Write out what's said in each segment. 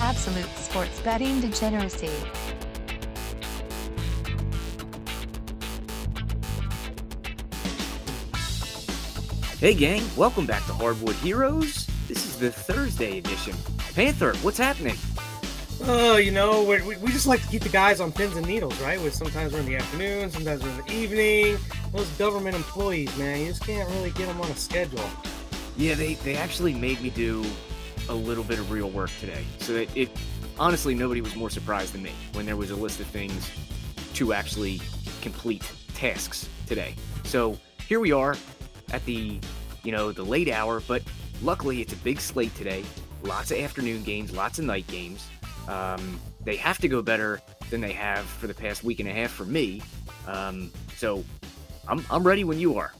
Absolute sports betting degeneracy. Hey gang, welcome back to Hardwood Heroes. This is the Thursday edition. Panther, what's happening? Oh, you know, we we just like to keep the guys on pins and needles, right? With sometimes we're in the afternoon, sometimes we're in the evening. Those government employees, man, you just can't really get them on a schedule. Yeah, they, they actually made me do a little bit of real work today. So it, it honestly nobody was more surprised than me when there was a list of things to actually complete tasks today. So here we are at the you know the late hour, but luckily it's a big slate today. Lots of afternoon games, lots of night games. Um, they have to go better than they have for the past week and a half for me. Um, so I'm, I'm ready when you are.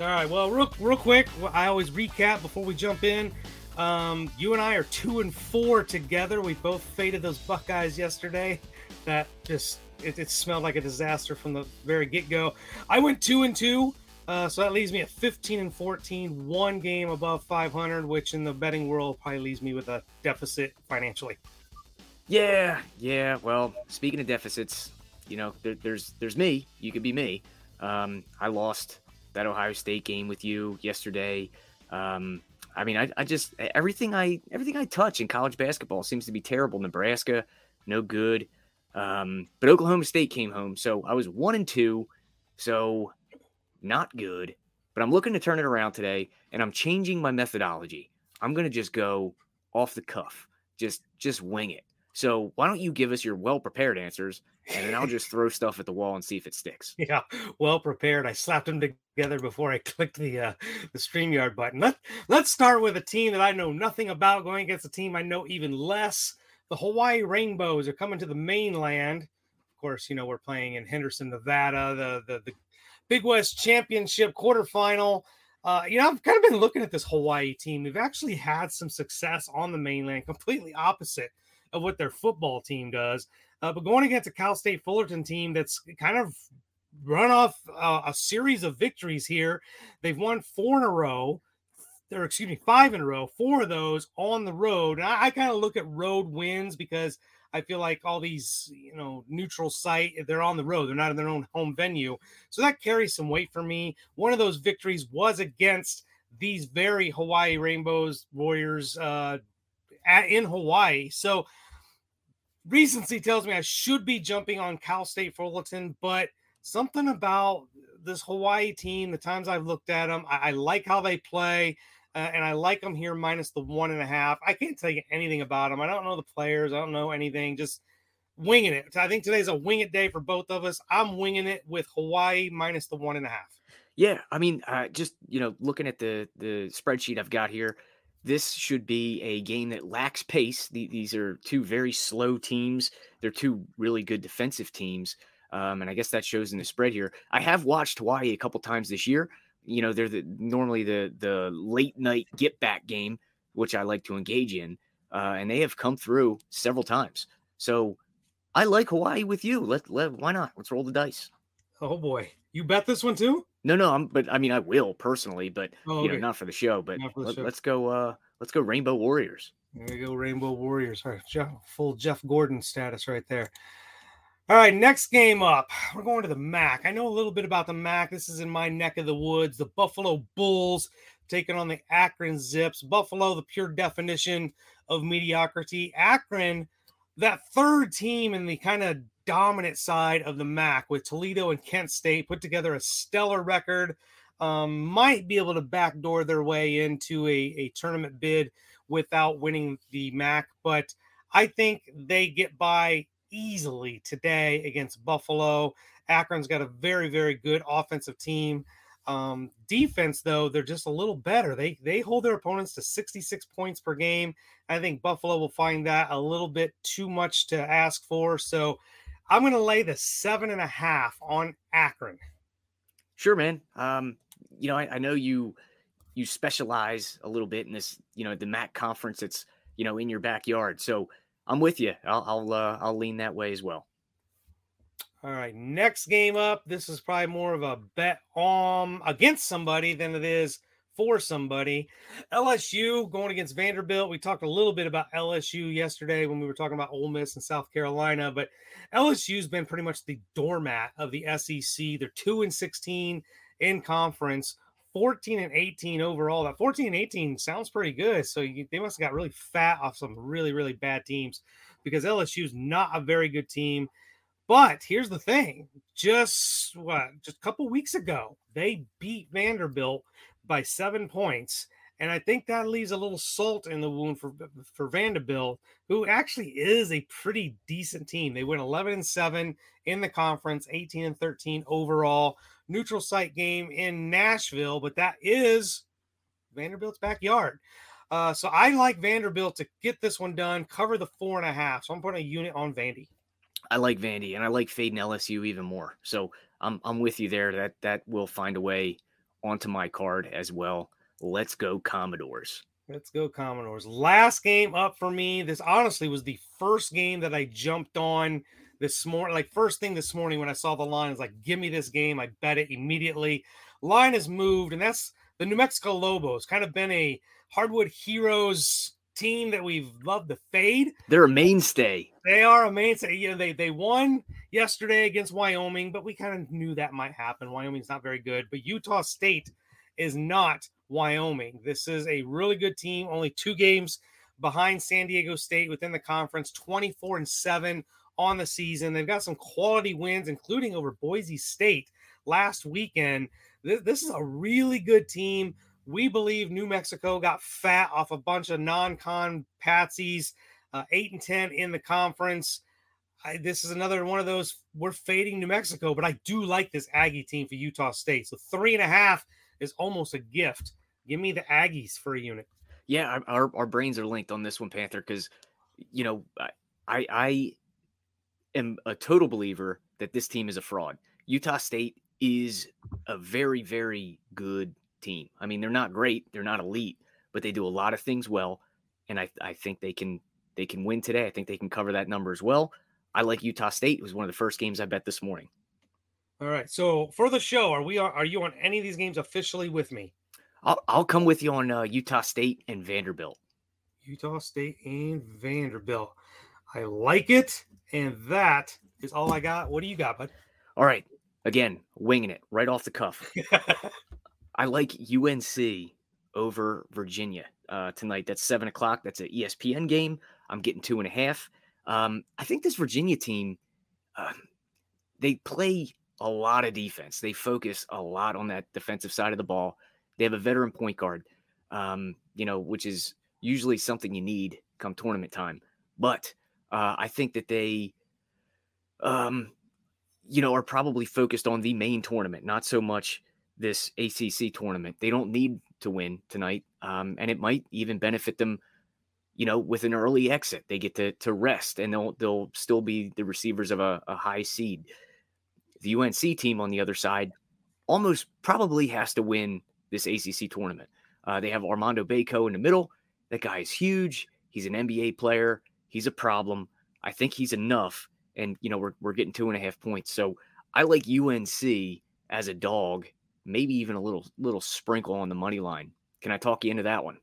All right. Well, real real quick, I always recap before we jump in. Um, you and I are two and four together. We both faded those Buckeyes yesterday. That just it, it smelled like a disaster from the very get go. I went two and two. Uh, so that leaves me at 15 and 14, one game above 500, which in the betting world probably leaves me with a deficit financially. Yeah, yeah. Well, speaking of deficits, you know, there, there's there's me. You could be me. Um, I lost that Ohio State game with you yesterday. Um, I mean, I, I just everything I everything I touch in college basketball seems to be terrible. Nebraska, no good. Um, but Oklahoma State came home, so I was one and two, so not good. But I'm looking to turn it around today, and I'm changing my methodology. I'm gonna just go off the cuff, just just wing it. So why don't you give us your well prepared answers, and then I'll just throw stuff at the wall and see if it sticks. Yeah, well prepared. I slapped them together before I clicked the uh, the Streamyard button. Let Let's start with a team that I know nothing about, going against a team I know even less. The Hawaii Rainbows are coming to the mainland. Of course, you know we're playing in Henderson, Nevada, the the, the Big West Championship quarterfinal. Uh, you know, I've kind of been looking at this Hawaii team. We've actually had some success on the mainland, completely opposite of what their football team does. Uh, but going against a Cal State Fullerton team that's kind of run off uh, a series of victories here, they've won four in a row. Or excuse me, five in a row. Four of those on the road. And I, I kind of look at road wins because I feel like all these, you know, neutral site, they're on the road, they're not in their own home venue. So that carries some weight for me. One of those victories was against these very Hawaii Rainbows Warriors uh, at, in Hawaii. So recency tells me I should be jumping on Cal State Fullerton, but something about this Hawaii team, the times I've looked at them, I, I like how they play. Uh, and I like them here minus the one and a half. I can't tell you anything about them. I don't know the players. I don't know anything. Just winging it. I think today's a wing it day for both of us. I'm winging it with Hawaii minus the one and a half. Yeah, I mean, uh, just you know, looking at the the spreadsheet I've got here, this should be a game that lacks pace. These are two very slow teams. They're two really good defensive teams, um, and I guess that shows in the spread here. I have watched Hawaii a couple times this year. You know they're the normally the the late night get back game which i like to engage in uh, and they have come through several times. So i like hawaii with you. Let, let why not? Let's roll the dice. Oh boy. You bet this one too no no i'm but i mean i will personally but oh, you know not for the show but the let, us go uh let's go rainbow warriors there you go rainbow warriors all right Jeff, full jeff gordon status right there all right, next game up. We're going to the MAC. I know a little bit about the MAC. This is in my neck of the woods. The Buffalo Bulls taking on the Akron Zips. Buffalo, the pure definition of mediocrity. Akron, that third team in the kind of dominant side of the MAC with Toledo and Kent State put together a stellar record. Um, might be able to backdoor their way into a, a tournament bid without winning the MAC, but I think they get by easily today against Buffalo. Akron's got a very, very good offensive team. Um, defense, though, they're just a little better. They they hold their opponents to 66 points per game. I think Buffalo will find that a little bit too much to ask for. So I'm going to lay the seven and a half on Akron. Sure, man. Um, you know, I, I know you you specialize a little bit in this, you know, the MAC conference. It's you know in your backyard. So I'm with you. I'll I'll, uh, I'll lean that way as well. All right, next game up. This is probably more of a bet um against somebody than it is for somebody. LSU going against Vanderbilt. We talked a little bit about LSU yesterday when we were talking about Ole Miss and South Carolina, but LSU's been pretty much the doormat of the SEC. They're 2 and 16 in conference. 14 and 18 overall. That 14 and 18 sounds pretty good. So you, they must have got really fat off some really, really bad teams because LSU is not a very good team. But here's the thing just what, just a couple weeks ago, they beat Vanderbilt by seven points. And I think that leaves a little salt in the wound for, for Vanderbilt, who actually is a pretty decent team. They went 11 and 7 in the conference, 18 and 13 overall neutral site game in Nashville, but that is Vanderbilt's backyard. Uh, so I like Vanderbilt to get this one done, cover the four and a half. So I'm putting a unit on Vandy. I like Vandy, and I like fading LSU even more. So I'm I'm with you there. That that will find a way onto my card as well. Let's go Commodores. Let's go Commodores. Last game up for me. This honestly was the first game that I jumped on this morning. Like first thing this morning when I saw the line, I was like, "Give me this game!" I bet it immediately. Line has moved, and that's the New Mexico Lobos. Kind of been a hardwood heroes team that we've loved to fade. They're a mainstay. They are a mainstay. You know, they they won yesterday against Wyoming, but we kind of knew that might happen. Wyoming's not very good, but Utah State is not Wyoming. This is a really good team. Only two games behind San Diego State within the conference, 24 and 7 on the season. They've got some quality wins, including over Boise State last weekend. This, this is a really good team. We believe New Mexico got fat off a bunch of non-con patsies, uh, eight and ten in the conference. I, this is another one of those we're fading New Mexico, but I do like this Aggie team for Utah State. So three and a half is almost a gift. Give me the Aggies for a unit. Yeah, our our brains are linked on this one, Panther, because you know I I am a total believer that this team is a fraud. Utah State is a very, very good team. I mean, they're not great, they're not elite, but they do a lot of things well, and I, I think they can they can win today. I think they can cover that number as well. I like Utah State. It was one of the first games I bet this morning. All right. So for the show, are we are you on any of these games officially with me? I'll I'll come with you on uh, Utah State and Vanderbilt. Utah State and Vanderbilt. I like it. And that is all I got. What do you got, bud? All right. Again, winging it right off the cuff. I like UNC over Virginia uh, tonight. That's seven o'clock. That's an ESPN game. I'm getting two and a half. Um, I think this Virginia team, uh, they play a lot of defense. They focus a lot on that defensive side of the ball. They have a veteran point guard, um, you know, which is usually something you need come tournament time. But uh, I think that they, um, you know, are probably focused on the main tournament, not so much this ACC tournament. They don't need to win tonight, um, and it might even benefit them. You know, with an early exit, they get to to rest, and they'll they'll still be the receivers of a, a high seed. The UNC team on the other side almost probably has to win this ACC tournament. Uh, they have Armando Bacot in the middle. That guy is huge. He's an NBA player. He's a problem. I think he's enough. And, you know, we're, we're getting two and a half points. So I like UNC as a dog, maybe even a little little sprinkle on the money line. Can I talk you into that one?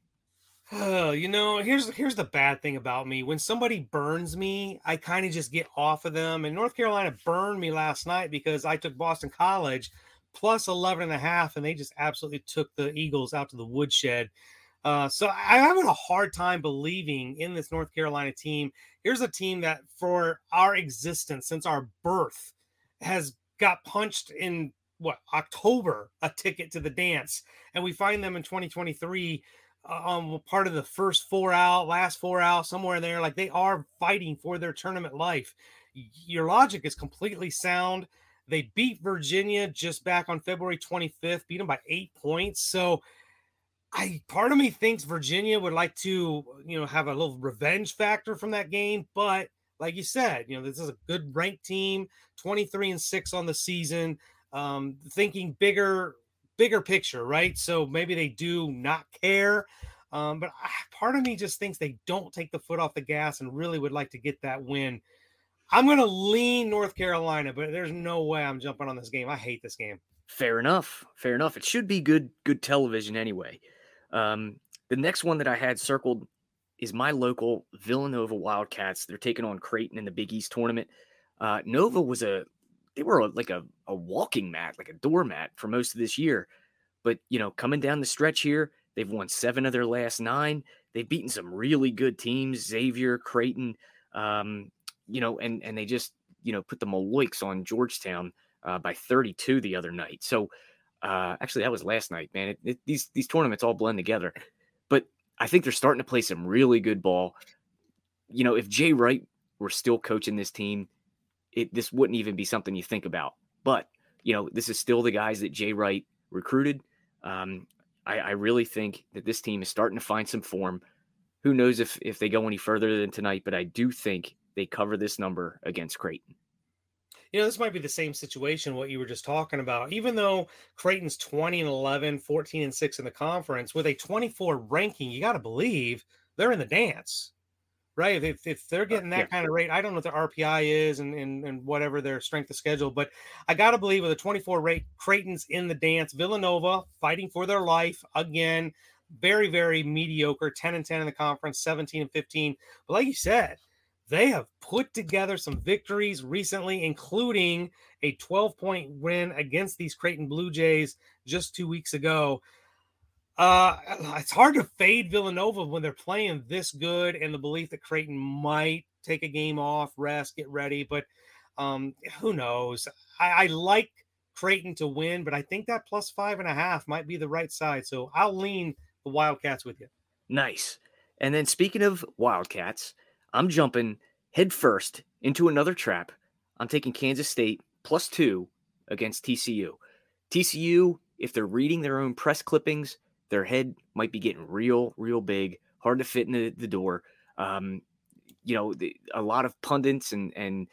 Oh, you know, here's here's the bad thing about me. When somebody burns me, I kind of just get off of them. And North Carolina burned me last night because I took Boston College plus 11 and a half, and they just absolutely took the Eagles out to the woodshed. Uh, so I'm having a hard time believing in this North Carolina team. Here's a team that, for our existence since our birth, has got punched in what October a ticket to the dance, and we find them in 2023 uh, um part of the first four out, last four out, somewhere there. Like they are fighting for their tournament life. Your logic is completely sound. They beat Virginia just back on February 25th, beat them by eight points. So I part of me thinks Virginia would like to, you know, have a little revenge factor from that game, but like you said, you know, this is a good ranked team, 23 and 6 on the season. Um, thinking bigger, bigger picture, right? So maybe they do not care. Um, but part of me just thinks they don't take the foot off the gas and really would like to get that win. I'm going to lean North Carolina, but there's no way I'm jumping on this game. I hate this game. Fair enough. Fair enough. It should be good, good television anyway. Um, the next one that I had circled is my local Villanova Wildcats. They're taking on Creighton in the Big East tournament. Uh, Nova was a they were like a, a walking mat, like a doormat for most of this year. But you know, coming down the stretch here, they've won seven of their last nine. They've beaten some really good teams, Xavier, Creighton, um, you know, and and they just you know put the Maloiks on Georgetown uh, by 32 the other night. So uh, actually, that was last night, man. It, it, these these tournaments all blend together, but I think they're starting to play some really good ball. You know, if Jay Wright were still coaching this team, it this wouldn't even be something you think about. But you know, this is still the guys that Jay Wright recruited. Um, I, I really think that this team is starting to find some form. Who knows if if they go any further than tonight? But I do think they cover this number against Creighton you know, this might be the same situation, what you were just talking about. Even though Creighton's 20 and 11, 14 and 6 in the conference, with a 24 ranking, you got to believe they're in the dance, right? If, if they're uh, getting that yeah. kind of rate, I don't know what their RPI is and, and, and whatever their strength of schedule, but I got to believe with a 24 rate, Creighton's in the dance. Villanova fighting for their life again. Very, very mediocre, 10 and 10 in the conference, 17 and 15. But like you said, they have put together some victories recently, including a 12 point win against these Creighton Blue Jays just two weeks ago. Uh, it's hard to fade Villanova when they're playing this good and the belief that Creighton might take a game off, rest, get ready. But um, who knows? I, I like Creighton to win, but I think that plus five and a half might be the right side. So I'll lean the Wildcats with you. Nice. And then speaking of Wildcats, I'm jumping headfirst into another trap. I'm taking Kansas State plus two against TCU. TCU, if they're reading their own press clippings, their head might be getting real, real big, hard to fit in the, the door. Um, you know, the, a lot of pundits and and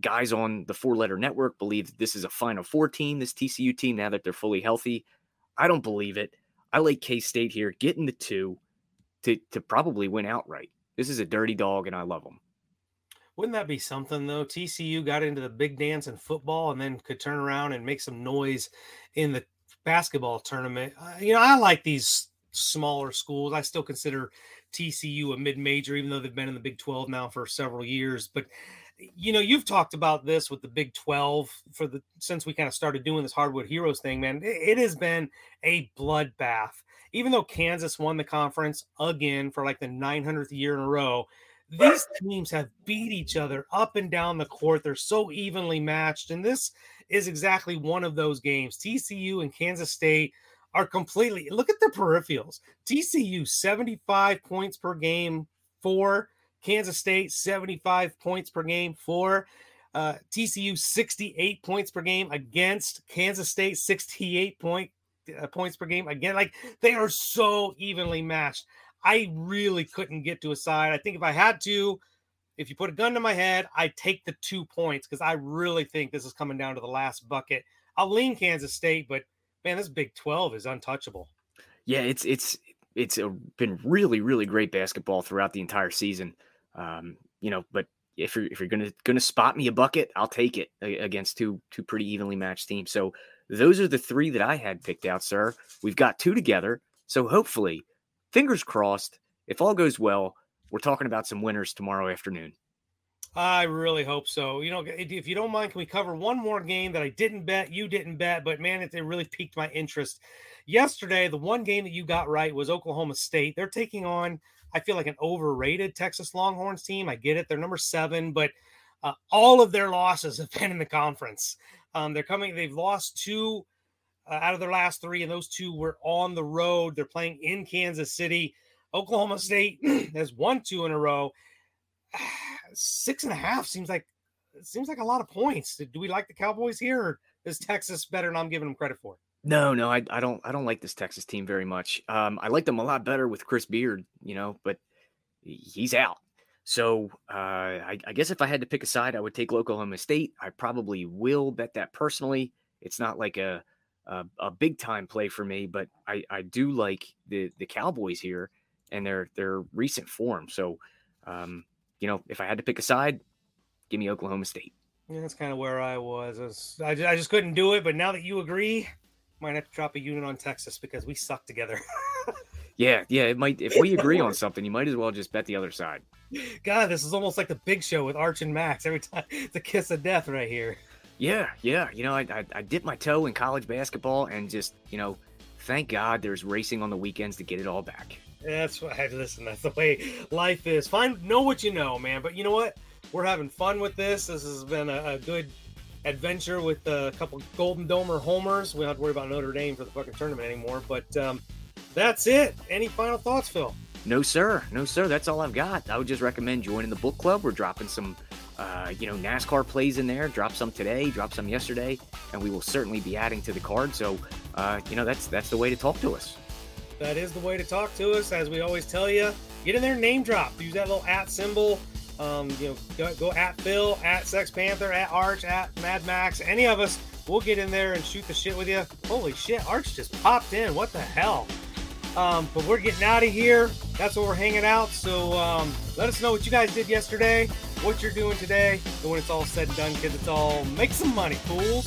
guys on the four letter network believe this is a Final Four team, this TCU team, now that they're fully healthy. I don't believe it. I like K State here, getting the two to to probably win outright. This is a dirty dog, and I love them. Wouldn't that be something though? TCU got into the big dance in football and then could turn around and make some noise in the basketball tournament. Uh, you know, I like these smaller schools. I still consider TCU a mid-major, even though they've been in the Big 12 now for several years. But you know, you've talked about this with the Big 12 for the since we kind of started doing this hardwood heroes thing, man. It, it has been a bloodbath even though Kansas won the conference again for like the 900th year in a row, these teams have beat each other up and down the court. They're so evenly matched. And this is exactly one of those games. TCU and Kansas State are completely look at the peripherals. TCU 75 points per game for Kansas State 75 points per game for uh, TCU 68 points per game against Kansas State 68 point uh, points per game again like they are so evenly matched. I really couldn't get to a side. I think if I had to, if you put a gun to my head, I take the two points because I really think this is coming down to the last bucket. I'll lean Kansas State, but man, this Big 12 is untouchable. Yeah, it's it's it's a, been really really great basketball throughout the entire season. Um, you know, but if you're if you're gonna gonna spot me a bucket, I'll take it against two two pretty evenly matched teams. So those are the three that I had picked out, sir. We've got two together, so hopefully fingers crossed, if all goes well, we're talking about some winners tomorrow afternoon. I really hope so. You know, if you don't mind, can we cover one more game that I didn't bet, you didn't bet, but man, it, it really piqued my interest. Yesterday, the one game that you got right was Oklahoma State. They're taking on, I feel like, an overrated Texas Longhorns team. I get it. They're number seven, but uh, all of their losses have been in the conference. Um, they're coming, they've lost two uh, out of their last three, and those two were on the road. They're playing in Kansas City. Oklahoma State has won two in a row. Six and a half seems like seems like a lot of points. Do we like the Cowboys here, or is Texas better than I'm giving them credit for? No, no, I, I don't I don't like this Texas team very much. Um, I like them a lot better with Chris Beard, you know, but he's out. So uh, I, I guess if I had to pick a side, I would take Oklahoma State. I probably will bet that personally. It's not like a a, a big time play for me, but I, I do like the the Cowboys here and their their recent form. So, um, you know, if I had to pick a side, give me Oklahoma State. Yeah, that's kind of where I was. I, was I, just, I just couldn't do it, but now that you agree, might have to drop a unit on Texas because we suck together. yeah, yeah, it might. If we agree on something, you might as well just bet the other side. God, this is almost like the Big Show with Arch and Max every time. It's a kiss of death right here. Yeah, yeah. You know, I, I, I dipped my toe in college basketball and just, you know, thank God there's racing on the weekends to get it all back. That's what I listen. That's the way life is. Find know what you know, man. But you know what? We're having fun with this. This has been a, a good adventure with a couple Golden Domer homers. We don't have to worry about Notre Dame for the fucking tournament anymore. But um, that's it. Any final thoughts, Phil? No, sir. No, sir. That's all I've got. I would just recommend joining the book club. We're dropping some uh, you know, NASCAR plays in there. Drop some today, drop some yesterday, and we will certainly be adding to the card. So, uh, you know, that's that's the way to talk to us. That is the way to talk to us. As we always tell you, get in there, name drop. Use that little at symbol. Um, you know, go, go at Phil, at Sex Panther, at Arch, at Mad Max. Any of us, we'll get in there and shoot the shit with you. Holy shit, Arch just popped in. What the hell? Um, but we're getting out of here. That's where we're hanging out. So um, let us know what you guys did yesterday, what you're doing today, and when it's all said and done, kids, it's all make some money, fools.